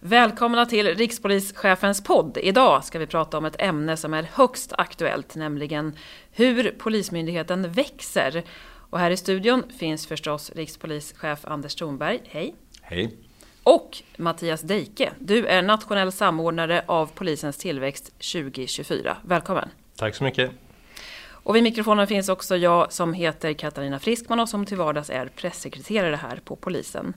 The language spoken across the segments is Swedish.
Välkomna till rikspolischefens podd. Idag ska vi prata om ett ämne som är högst aktuellt, nämligen hur Polismyndigheten växer. Och här i studion finns förstås rikspolischef Anders Thornberg. Hej! Hej! Och Mattias Deike. Du är nationell samordnare av Polisens tillväxt 2024. Välkommen! Tack så mycket! Och vid mikrofonen finns också jag som heter Katarina Friskman och som till vardags är pressekreterare här på polisen.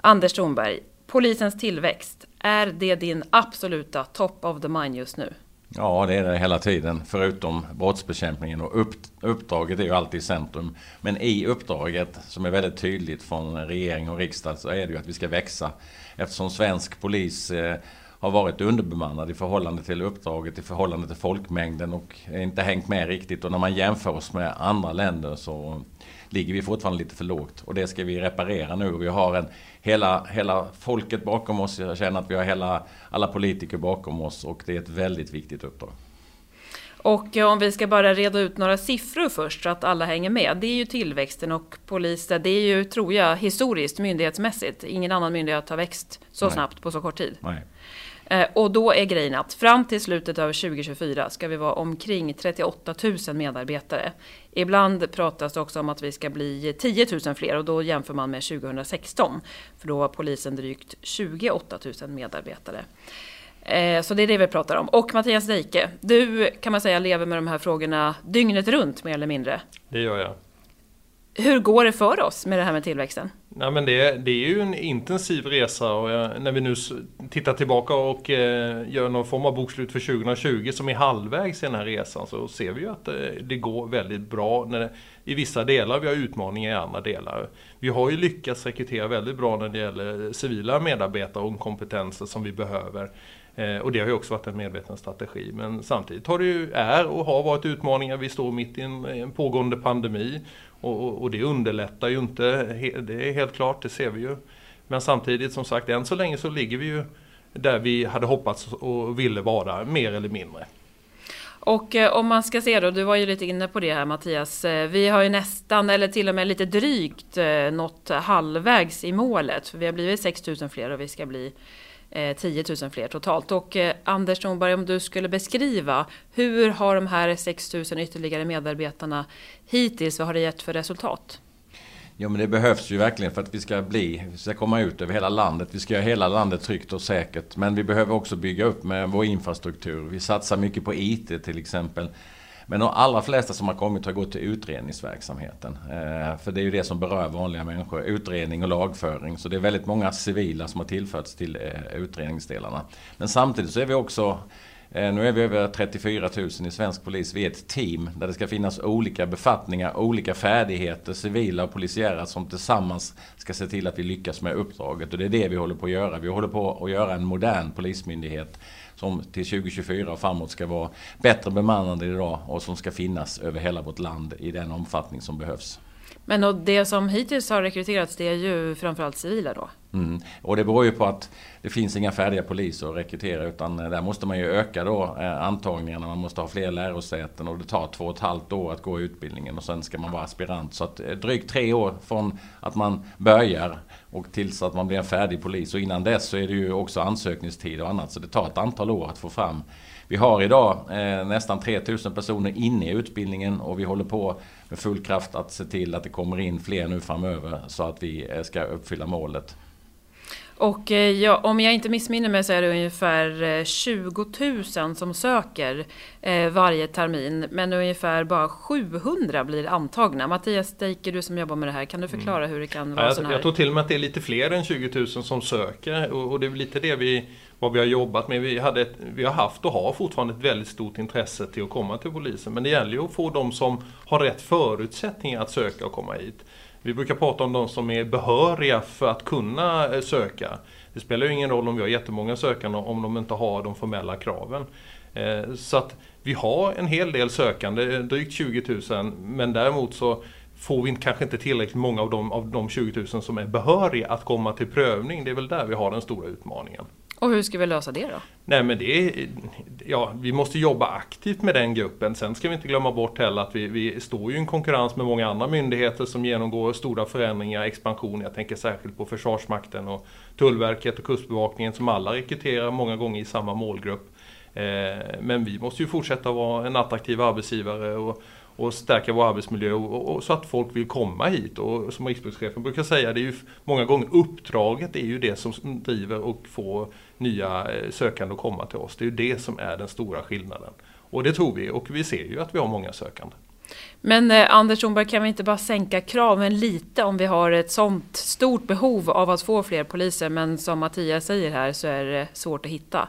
Anders Thornberg, polisens tillväxt, är det din absoluta top of the mind just nu? Ja, det är det hela tiden. Förutom brottsbekämpningen och upp, uppdraget är ju alltid i centrum. Men i uppdraget, som är väldigt tydligt från regering och riksdag, så är det ju att vi ska växa. Eftersom svensk polis eh, har varit underbemannad i förhållande till uppdraget, i förhållande till folkmängden och inte hängt med riktigt. Och när man jämför oss med andra länder så ligger vi fortfarande lite för lågt. Och det ska vi reparera nu. Vi har en, hela, hela folket bakom oss. Jag känner att vi har hela, alla politiker bakom oss och det är ett väldigt viktigt uppdrag. Och om vi ska bara reda ut några siffror först så att alla hänger med. Det är ju tillväxten och polisen, det är ju, tror jag, historiskt myndighetsmässigt. Ingen annan myndighet har växt så Nej. snabbt på så kort tid. Nej. Eh, och då är grejen att fram till slutet av 2024 ska vi vara omkring 38 000 medarbetare. Ibland pratas det också om att vi ska bli 10 000 fler och då jämför man med 2016. För då var polisen drygt 28 000 medarbetare. Eh, så det är det vi pratar om. Och Mattias Deike, du kan man säga lever med de här frågorna dygnet runt mer eller mindre. Det gör jag. Hur går det för oss med det här med tillväxten? Nej, men det, det är ju en intensiv resa och jag, när vi nu tittar tillbaka och eh, gör någon form av bokslut för 2020 som är halvvägs i den här resan så ser vi ju att det, eh, det går väldigt bra när, i vissa delar. Vi har utmaningar i andra delar. Vi har ju lyckats rekrytera väldigt bra när det gäller civila medarbetare och kompetenser som vi behöver. Eh, och det har ju också varit en medveten strategi. Men samtidigt har det ju, är och har varit utmaningar. Vi står mitt i en, en pågående pandemi. Och, och, och, det underlättar ju inte, det är helt klart, det ser vi ju. Men samtidigt som sagt, än så länge så ligger vi ju där vi hade hoppats och ville vara, mer eller mindre. Och eh, om man ska se då, du var ju lite inne på det här Mattias. Eh, vi har ju nästan, eller till och med lite drygt, eh, nått halvvägs i målet. För vi har blivit 6000 fler och vi ska bli Eh, 10 000 fler totalt. Och eh, Anders Thornberg, om du skulle beskriva hur har de här 6 000 ytterligare medarbetarna hittills, vad har det gett för resultat? Ja men det behövs ju verkligen för att vi ska bli, vi ska komma ut över hela landet. Vi ska göra hela landet tryggt och säkert. Men vi behöver också bygga upp med vår infrastruktur. Vi satsar mycket på IT till exempel. Men de allra flesta som har kommit har gått till utredningsverksamheten. Eh, för det är ju det som berör vanliga människor. Utredning och lagföring. Så det är väldigt många civila som har tillförts till eh, utredningsdelarna. Men samtidigt så är vi också Eh, nu är vi över 34 000 i svensk polis. Vi är ett team där det ska finnas olika befattningar, olika färdigheter, civila och polisiära som tillsammans ska se till att vi lyckas med uppdraget. Och det är det vi håller på att göra. Vi håller på att göra en modern polismyndighet som till 2024 och framåt ska vara bättre bemannad idag och som ska finnas över hela vårt land i den omfattning som behövs. Men det som hittills har rekryterats det är ju framförallt civila då? Mm. Och det beror ju på att det finns inga färdiga poliser att rekrytera utan eh, där måste man ju öka då eh, antagningarna. Man måste ha fler lärosäten och det tar två och ett halvt år att gå utbildningen och sen ska man vara aspirant. Så att eh, drygt tre år från att man börjar och tills att man blir en färdig polis. Och innan dess så är det ju också ansökningstid och annat så det tar ett antal år att få fram. Vi har idag eh, nästan 3000 personer inne i utbildningen och vi håller på med full kraft att se till att det kommer in fler nu framöver så att vi ska uppfylla målet. Och eh, ja, om jag inte missminner mig så är det ungefär 20 eh, 000 som söker eh, varje termin. Men ungefär bara 700 blir antagna. Mattias Steiker, du som jobbar med det här, kan du förklara mm. hur det kan vara ja, så här? Jag tror till och med att det är lite fler än 20 000 som söker. Och, och det är lite det vi, vad vi har jobbat med. Vi, hade ett, vi har haft och har fortfarande ett väldigt stort intresse till att komma till polisen. Men det gäller ju att få de som har rätt förutsättningar att söka och komma hit. Vi brukar prata om de som är behöriga för att kunna eh, söka. Det spelar ju ingen roll om vi har jättemånga sökande om de inte har de formella kraven. Eh, så att vi har en hel del sökande, eh, drygt 20 000, men däremot så får vi kanske inte tillräckligt många av de, av de 20 000 som är behöriga att komma till prövning. Det är väl där vi har den stora utmaningen. Och hur ska vi lösa det då? Nej men det är, ja, vi måste jobba aktivt med den gruppen. Sen ska vi inte glömma bort heller att vi, vi står ju i en konkurrens med många andra myndigheter som genomgår stora förändringar, expansion. Jag tänker särskilt på Försvarsmakten och Tullverket och Kustbevakningen som alla rekryterar många gånger i samma målgrupp. Eh, men vi måste ju fortsätta vara en attraktiv arbetsgivare och, och stärka vår arbetsmiljö och, och, så att folk vill komma hit. Och som rikspolischefen brukar säga, det är ju många gånger uppdraget är ju det som driver och får nya eh, sökande att komma till oss. Det är ju det som är den stora skillnaden. Och det tror vi och vi ser ju att vi har många sökande. Men eh, Anders Thornberg, kan vi inte bara sänka kraven lite om vi har ett sånt stort behov av att få fler poliser men som Mattias säger här så är det svårt att hitta?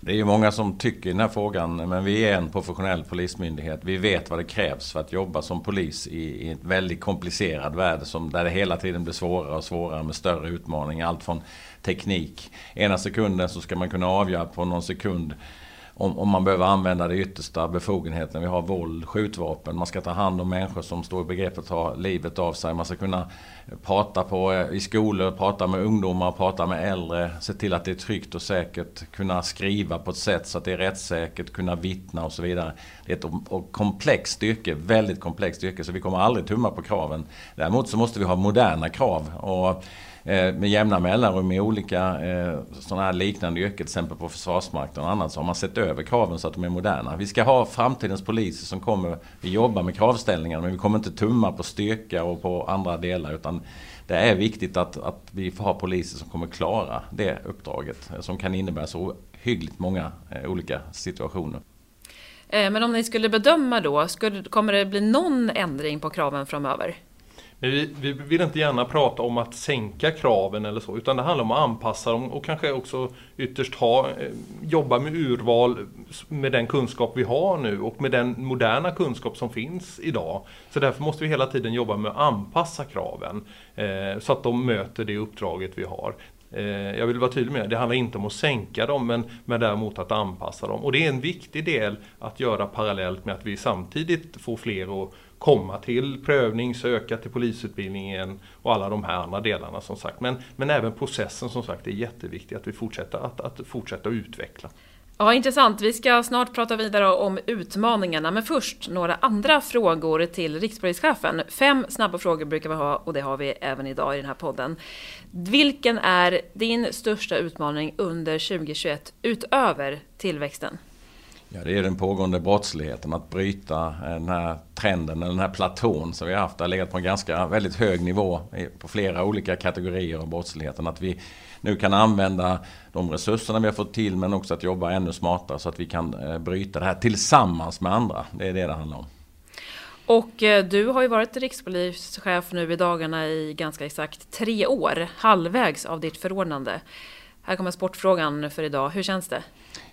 Det är ju många som tycker i den här frågan, men vi är en professionell polismyndighet. Vi vet vad det krävs för att jobba som polis i, i en väldigt komplicerad värld som, där det hela tiden blir svårare och svårare med större utmaningar. Allt från teknik. Ena sekunden så ska man kunna avgöra på någon sekund om, om man behöver använda det yttersta befogenheten. Vi har våld, skjutvapen, man ska ta hand om människor som står i begrepp att ta livet av sig. Man ska kunna prata på, eh, i skolor, prata med ungdomar, prata med äldre. Se till att det är tryggt och säkert. Kunna skriva på ett sätt så att det är rättssäkert, kunna vittna och så vidare. Det är ett komplext yrke, väldigt komplext yrke, så vi kommer aldrig tumma på kraven. Däremot så måste vi ha moderna krav. Och Eh, med jämna mellanrum i olika eh, sådana här liknande yrken, till exempel på Försvarsmakten och annat, så har man sett över kraven så att de är moderna. Vi ska ha framtidens poliser som kommer, vi jobbar med kravställningarna men vi kommer inte tumma på styrka och på andra delar utan det är viktigt att, att vi får ha poliser som kommer klara det uppdraget eh, som kan innebära så hyggligt många olika situationer. Men om ni skulle bedöma då, skulle, kommer det bli någon ändring på kraven framöver? Men vi, vi, vill inte gärna prata om att sänka kraven eller så, utan det handlar om att anpassa dem och kanske också ytterst ha, eh, jobba med urval med den kunskap vi har nu och med den moderna kunskap som finns idag. Så därför måste vi hela tiden jobba med att anpassa kraven eh, så att de möter det uppdraget vi har. Eh, jag vill vara tydlig med det, det handlar inte om att sänka dem men, men däremot att anpassa dem. Och det är en viktig del att göra parallellt med att vi samtidigt får fler att komma till prövning, söka till polisutbildningen och alla de här andra delarna som sagt. Men, men även processen som sagt är jätteviktig att vi fortsätter att, att fortsätta utveckla. Ja, intressant. Vi ska snart prata vidare om utmaningarna, men först några andra frågor till rikspolischefen. Fem snabba frågor brukar vi ha och det har vi även idag i den här podden. Vilken är din största utmaning under 2021 utöver tillväxten? Ja, det är den pågående brottsligheten, att bryta den här trenden, den här platån som vi har haft. Det har legat på en ganska väldigt hög nivå på flera olika kategorier av brottsligheten. Att vi nu kan använda de resurserna vi har fått till men också att jobba ännu smartare så att vi kan eh, bryta det här tillsammans med andra. Det är det det handlar om. Och eh, du har ju varit rikspolischef nu i dagarna i ganska exakt tre år, halvvägs av ditt förordnande. Här kommer sportfrågan för idag. Hur känns det?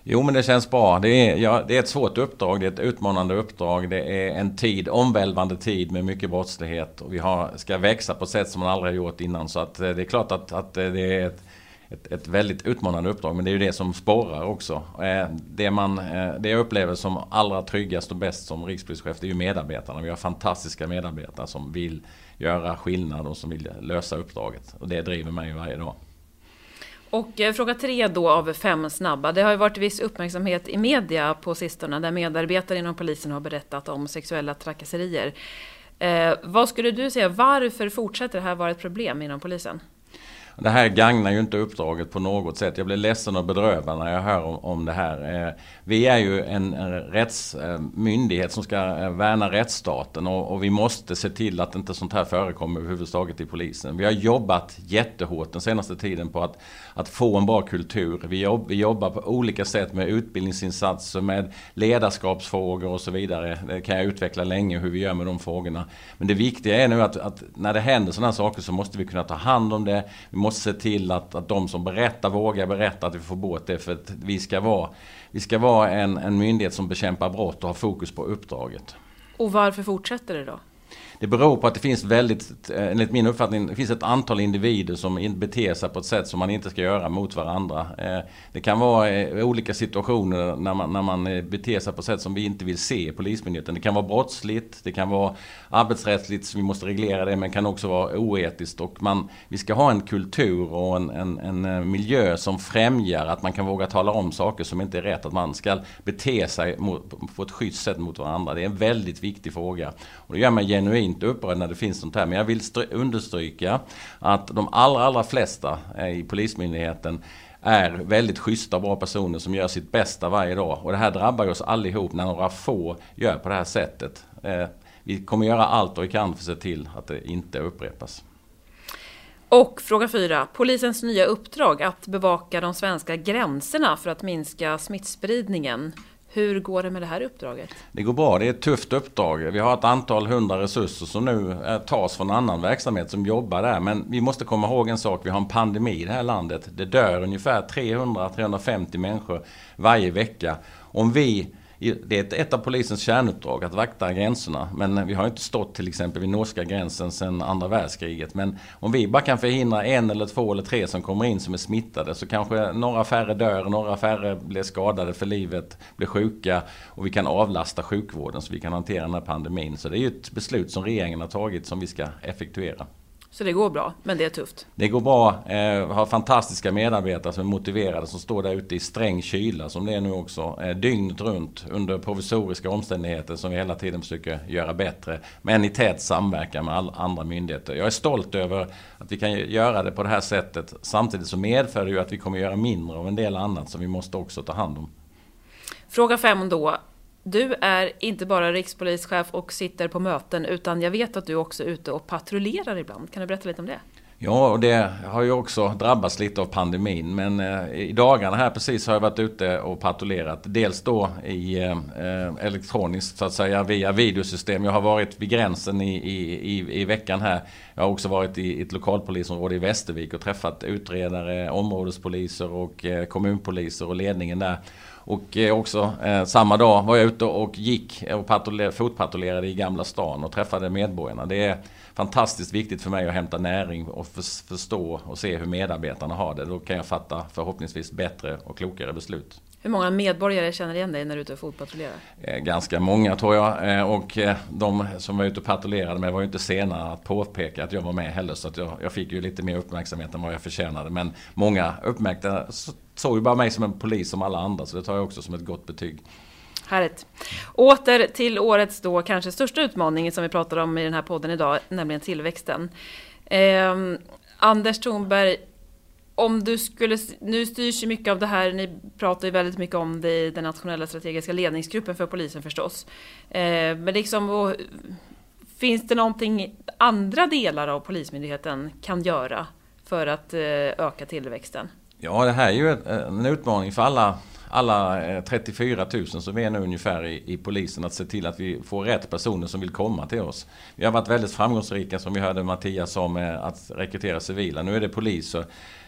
Jo men det känns bra. Det är, ja, det är ett svårt uppdrag, det är ett utmanande uppdrag. Det är en tid, omvälvande tid med mycket brottslighet. Och vi har, ska växa på ett sätt som man aldrig har gjort innan. Så att eh, det är klart att, att eh, det är ett, ett, ett, väldigt utmanande uppdrag. Men det är ju det som sporrar också. Eh, det, man, det jag upplever som allra tryggast och bäst som rikspolischef det är ju medarbetarna. Vi har fantastiska medarbetare som vill göra skillnad och som vill lösa uppdraget. Och det driver mig varje dag. Och eh, fråga tre då av fem snabba. Det har ju varit viss uppmärksamhet i media på sistone där medarbetare inom polisen har berättat om sexuella trakasserier. Eh, vad skulle du säga, varför fortsätter det här vara ett problem inom polisen? Det här gagnar ju inte uppdraget på något sätt. Jag blir ledsen och bedrövad när jag hör om, om det här. Eh, vi är ju en rättsmyndighet eh, som ska eh, värna rättsstaten och, och, vi måste se till att inte sånt här förekommer överhuvudtaget i polisen. Vi har jobbat jättehårt den senaste tiden på att, att få en bra kultur. Vi, jobb, vi jobbar på olika sätt med utbildningsinsatser, med ledarskapsfrågor och så vidare. Det kan jag utveckla länge hur vi gör med de frågorna. Men det viktiga är nu att, att när det händer sådana här saker så måste vi kunna ta hand om det. Vi måste se till att, att de som berättar vågar berätta att vi får bort det. För att vi ska vara, vi ska vara en, en myndighet som bekämpar brott och har fokus på uppdraget. Och varför fortsätter det då? Det beror på att det finns väldigt, eh, enligt min uppfattning, det finns ett antal individer som beter sig på ett sätt som man inte ska göra mot varandra. Eh, det kan vara eh, olika situationer när man, när man beter sig på ett sätt som vi inte vill se i Polismyndigheten. Det kan vara brottsligt, det kan vara arbetsrättsligt, så vi måste reglera det, men det kan också vara oetiskt. Och man, vi ska ha en kultur och en, en, en miljö som främjar att man kan våga tala om saker som inte är rätt. Att man ska bete sig mot, på ett schysst sätt mot varandra. Det är en väldigt viktig fråga. Och det gör mig genuint upprörd när det finns sånt här. Men jag vill understryka att de allra, allra flesta eh, i Polismyndigheten är väldigt schyssta och bra personer som gör sitt bästa varje dag. Och det här drabbar oss allihop när några få gör på det här sättet. Eh, vi kommer göra allt vi kan för att se till att det inte upprepas. Och fråga fyra. Polisens nya uppdrag att bevaka de svenska gränserna för att minska smittspridningen. Hur går det med det här uppdraget? Det går bra. Det är ett tufft uppdrag. Vi har ett antal hundra resurser som nu eh, tas från annan verksamhet som jobbar där. Men vi måste komma ihåg en sak. Vi har en pandemi i det här landet. Det dör ungefär 300-350 människor varje vecka. Om vi det är ett av polisens kärnuppdrag att vakta gränserna. Men vi har inte stått till exempel vid norska gränsen sedan andra världskriget. Men om vi bara kan förhindra en eller två eller tre som kommer in som är smittade så kanske några färre dör, några färre blir skadade för livet, blir sjuka och vi kan avlasta sjukvården så vi kan hantera den här pandemin. Så det är ju ett beslut som regeringen har tagit som vi ska effektuera. Så det går bra, men det är tufft? Det går bra. Eh, har fantastiska medarbetare som är motiverade som står där ute i sträng kyla som det är nu också. Eh, dygnet runt under provisoriska omständigheter som vi hela tiden försöker göra bättre. Men i tät samverkan med alla andra myndigheter. Jag är stolt över att vi kan göra det på det här sättet. Samtidigt så medför det ju att vi kommer göra mindre av en del annat som vi måste också ta hand om. Fråga fem då. Du är inte bara rikspolischef och sitter på möten utan jag vet att du också är ute och patrullerar ibland. Kan du berätta lite om det? Ja, och det har ju också drabbats lite av pandemin. Men eh, i dagarna här precis har jag varit ute och patrullerat. Dels då i eh, elektroniskt så att säga via videosystem. Jag har varit vid gränsen i, i, i, veckan här. Jag har också varit i ett lokalpolisområde i Västervik och träffat utredare, områdespoliser och eh, kommunpoliser och ledningen där. Och eh, också eh, samma dag var jag ute och gick och fotpatrullerade i Gamla stan och träffade medborgarna. Det är fantastiskt viktigt för mig att hämta näring och förstå och se hur medarbetarna har det. Då kan jag fatta förhoppningsvis bättre och klokare beslut. Hur många medborgare känner igen dig när du är ute och fotpatrullerar? Eh, ganska många tror jag. Eh, och eh, de som var ute och patrullerade med var ju inte sena att påpeka att jag var med heller. Så att jag, jag fick ju lite mer uppmärksamhet än vad jag förtjänade. Men många uppmärkta såg ju bara mig som en polis som alla andra. Så det tar jag också som ett gott betyg. Härligt. Åter till årets då kanske största utmaning som vi pratar om i den här podden idag, nämligen tillväxten. Eh, Anders Thornberg, om du skulle, nu styrs ju mycket av det här, ni pratar ju väldigt mycket om det i den nationella strategiska ledningsgruppen för polisen förstås. Eh, men liksom, och, finns det någonting andra delar av Polismyndigheten kan göra för att eh, öka tillväxten? Ja, det här är ju en utmaning för alla alla eh, 34 000 som är nu ungefär i, i polisen att se till att vi får rätt personer som vill komma till oss. Vi har varit väldigt framgångsrika som vi hörde Mattias om att rekrytera civila. Nu är det poliser.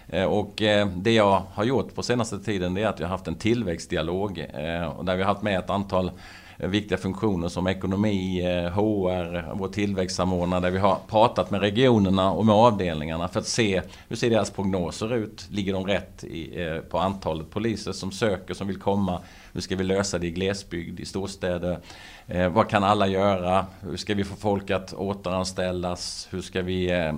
Eh, och eh, det jag har gjort på senaste tiden det är att jag har haft en tillväxtdialog eh, där vi har haft med ett antal viktiga funktioner som ekonomi, HR, vår tillväxtsamordnare där vi har pratat med regionerna och med avdelningarna för att se hur ser deras prognoser ut? Ligger de rätt på antalet poliser som söker, som vill komma? Hur ska vi lösa det i glesbygd, i storstäder? Eh, vad kan alla göra? Hur ska vi få folk att återanställas? Hur ska vi eh, eh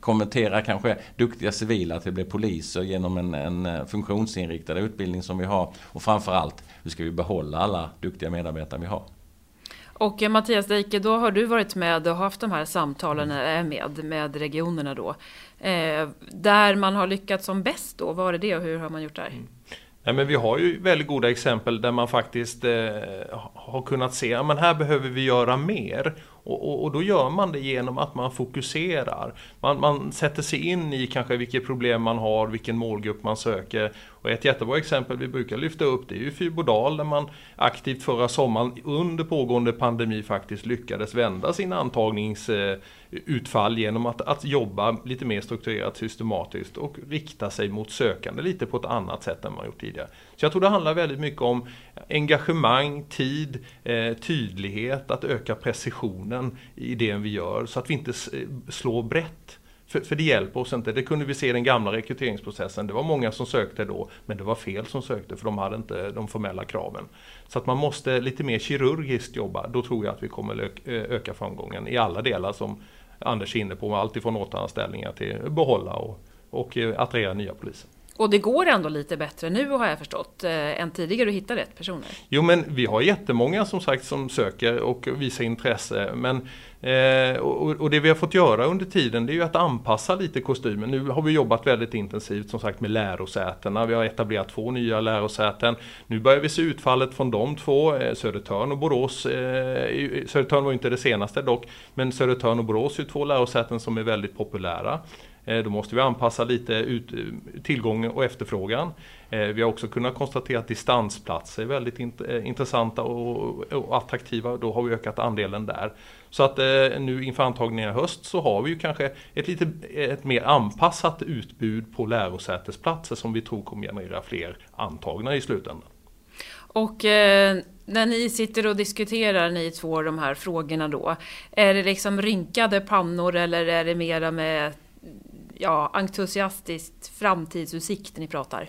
konvertera kanske duktiga civila till att bli poliser genom en, en eh, funktionsinriktad utbildning som vi har? Och framförallt, hur ska vi behålla alla duktiga medarbetare vi har? Och Mattias Deike, då har du varit med och haft de här samtalen med, med regionerna då. Eh, där man har lyckats som bäst då, vad är det och hur har man gjort där? Mm. Nej, men vi har ju väldigt goda exempel där man faktiskt eh, har kunnat se att här behöver vi göra mer. Och, och, och, då gör man det genom att man fokuserar. Man, man sätter sig in i kanske vilket problem man har, vilken målgrupp man söker. Och ett jättebra exempel vi brukar lyfta upp det är ju Fyrbodal där man aktivt förra sommaren under pågående pandemi faktiskt lyckades vända sin antagningsutfall genom att, att jobba lite mer strukturerat, systematiskt och rikta sig mot sökande lite på ett annat sätt än man gjort tidigare. Så jag tror det handlar väldigt mycket om engagemang, tid, eh, tydlighet, att öka precisionen i det vi gör så att vi inte eh, slår brett. För, för, det hjälper oss inte. Det kunde vi se i den gamla rekryteringsprocessen. Det var många som sökte då, men det var fel som sökte för de hade inte de formella kraven. Så att man måste lite mer kirurgiskt jobba. Då tror jag att vi kommer eh, öka framgången i alla delar som Anders är inne på. Allt ifrån återanställningar till behålla och, och eh, attrahera nya poliser. Och det går ändå lite bättre nu har jag förstått eh, än tidigare att hitta rätt personer. Jo men vi har jättemånga som sagt som söker och visar intresse. Men, eh, och, och, det vi har fått göra under tiden det är ju att anpassa lite kostymen. Nu har vi jobbat väldigt intensivt som sagt med lärosätena. Vi har etablerat två nya lärosäten. Nu börjar vi se utfallet från de två, eh, Södertörn och Borås. Eh, Södertörn var inte det senaste dock, men Södertörn och Borås är två lärosäten som är väldigt populära. Eh, då måste vi anpassa lite ut, tillgång och efterfrågan. Eh, vi har också kunnat konstatera att distansplatser är väldigt eh, intressanta och attraktiva. Då har vi ökat andelen där. Så att nu inför antagningen i höst så har vi ju kanske ett lite ett mer anpassat utbud på lärosätesplatser som vi tror kommer generera fler antagna i slutändan. Och eh, när ni sitter och diskuterar ni två de här frågorna då, är det liksom rynkade pannor eller är det mera med ja, entusiastiskt framtidsutsikt ni pratar?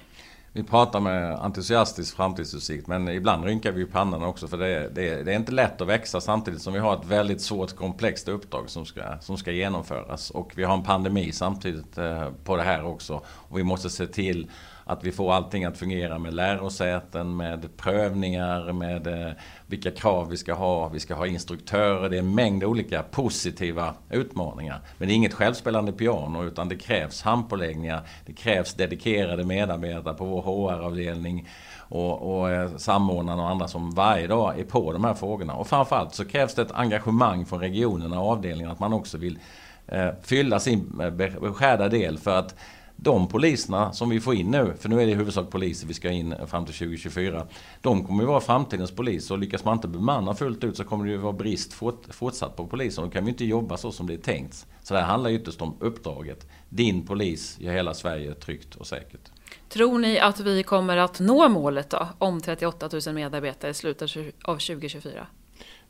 Vi pratar med entusiastisk framtidsutsikt men ibland rynkar vi pannan också för det är, det, är, det är, inte lätt att växa samtidigt som vi har ett väldigt svårt komplext uppdrag som ska, som ska genomföras. Och vi har en pandemi samtidigt eh, på det här också. Och vi måste se till att vi får allting att fungera med lärosäten, med prövningar, med eh, vilka krav vi ska ha. Vi ska ha instruktörer. Det är en mängd olika positiva utmaningar. Men det är inget självspelande piano utan det krävs handpåläggningar. Det krävs dedikerade medarbetare på vår HR-avdelning och, och eh, samordnarna och andra som varje dag är på de här frågorna. Och framförallt så krävs det ett engagemang från regionerna och avdelningarna. Att man också vill eh, fylla sin eh, beskärda del för att de poliserna som vi får in nu, för nu är det i huvudsak poliser vi ska in fram till 2024. De kommer ju vara framtidens polis och lyckas man inte bemanna fullt ut så kommer det ju vara brist fort, fortsatt på poliser. Då kan vi inte jobba så som det är tänkt. Så det här handlar ytterst om uppdraget. Din polis gör hela Sverige tryggt och säkert. Tror ni att vi kommer att nå målet då, om 38 000 medarbetare i slutet av 2024?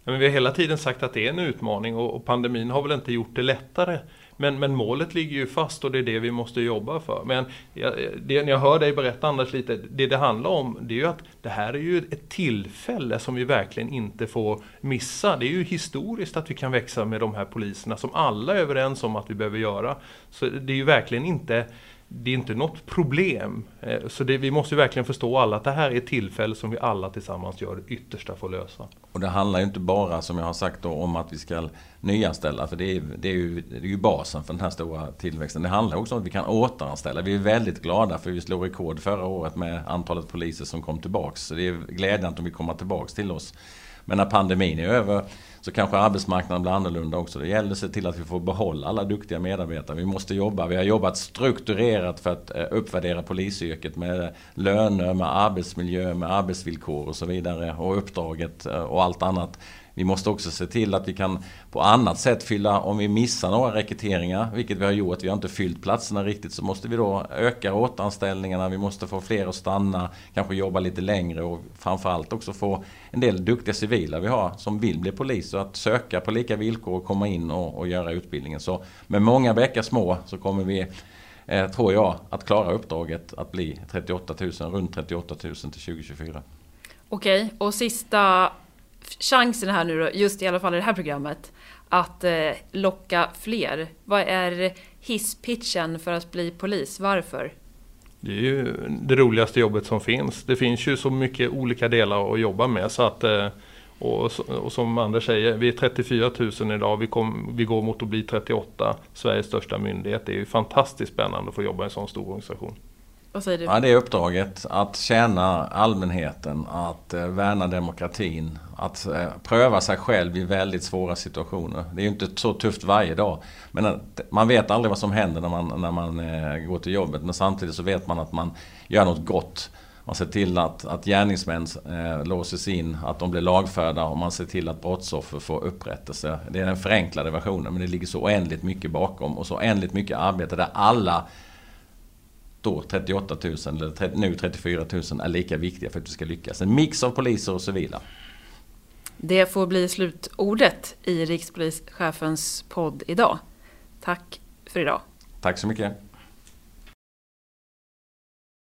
Ja, men vi har hela tiden sagt att det är en utmaning och pandemin har väl inte gjort det lättare. Men, men målet ligger ju fast och det är det vi måste jobba för. Men det, när jag hör dig berätta Anders lite, det det handlar om det är ju att det här är ju ett tillfälle som vi verkligen inte får missa. Det är ju historiskt att vi kan växa med de här poliserna som alla är överens om att vi behöver göra. Så det är ju verkligen inte det är inte något problem. Eh, så det, vi måste verkligen förstå alla att det här är ett tillfälle som vi alla tillsammans gör det yttersta för att lösa. Och det handlar ju inte bara, som jag har sagt då, om att vi ska nyanställa. För det är, det är, ju, det är ju basen för den här stora tillväxten. Det handlar också om att vi kan återanställa. Vi är väldigt glada för vi slog rekord förra året med antalet poliser som kom tillbaks. Så det är glädjande om vi kommer tillbaks till oss. Men när pandemin är över så kanske arbetsmarknaden blir annorlunda också. Det gäller att se till att vi får behålla alla duktiga medarbetare. Vi måste jobba. Vi har jobbat strukturerat för att eh, uppvärdera polisyrket med löner, med arbetsmiljö, med arbetsvillkor och så vidare. Och uppdraget eh, och allt annat. Vi måste också se till att vi kan på annat sätt fylla, om vi missar några rekryteringar, vilket vi har gjort, vi har inte fyllt platserna riktigt, så måste vi då öka återanställningarna, vi måste få fler att stanna, kanske jobba lite längre och framförallt också få en del duktiga civila vi har som vill bli poliser. att söka på lika villkor och komma in och, och göra utbildningen. Så med många bäckar små så kommer vi eh, tror jag, att klara uppdraget att bli 38 000, runt 38 000 till 2024. Okej, och sista chansen här nu då, just i alla fall i det här programmet, att eh, locka fler. Vad är hisspitchen för att bli polis? Varför? Det är ju det roligaste jobbet som finns. Det finns ju så mycket olika delar att jobba med. Så att, eh, och, och som Anders säger, vi är 34 000 idag. Vi, kom, vi går mot att bli 38, Sveriges största myndighet. Det är ju fantastiskt spännande att få jobba i en sån stor organisation. Vad säger du? Ja, det är uppdraget. Att tjäna allmänheten, att eh, värna demokratin, att eh, pröva sig själv i väldigt svåra situationer. Det är ju inte så tufft varje dag. Men man vet aldrig vad som händer när man, när man eh, går till jobbet. Men samtidigt så vet man att man gör något gott. Man ser till att, att gärningsmän eh, låses in, att de blir lagförda och man ser till att brottsoffer får upprättelse. Det är den förenklade versionen men det ligger så oändligt mycket bakom och så oändligt mycket arbete där alla då 38 000 eller nu 34 000 är lika viktiga för att vi ska lyckas. En mix av poliser och civila. Det får bli slutordet i rikspolischefens podd idag. Tack för idag. Tack så mycket.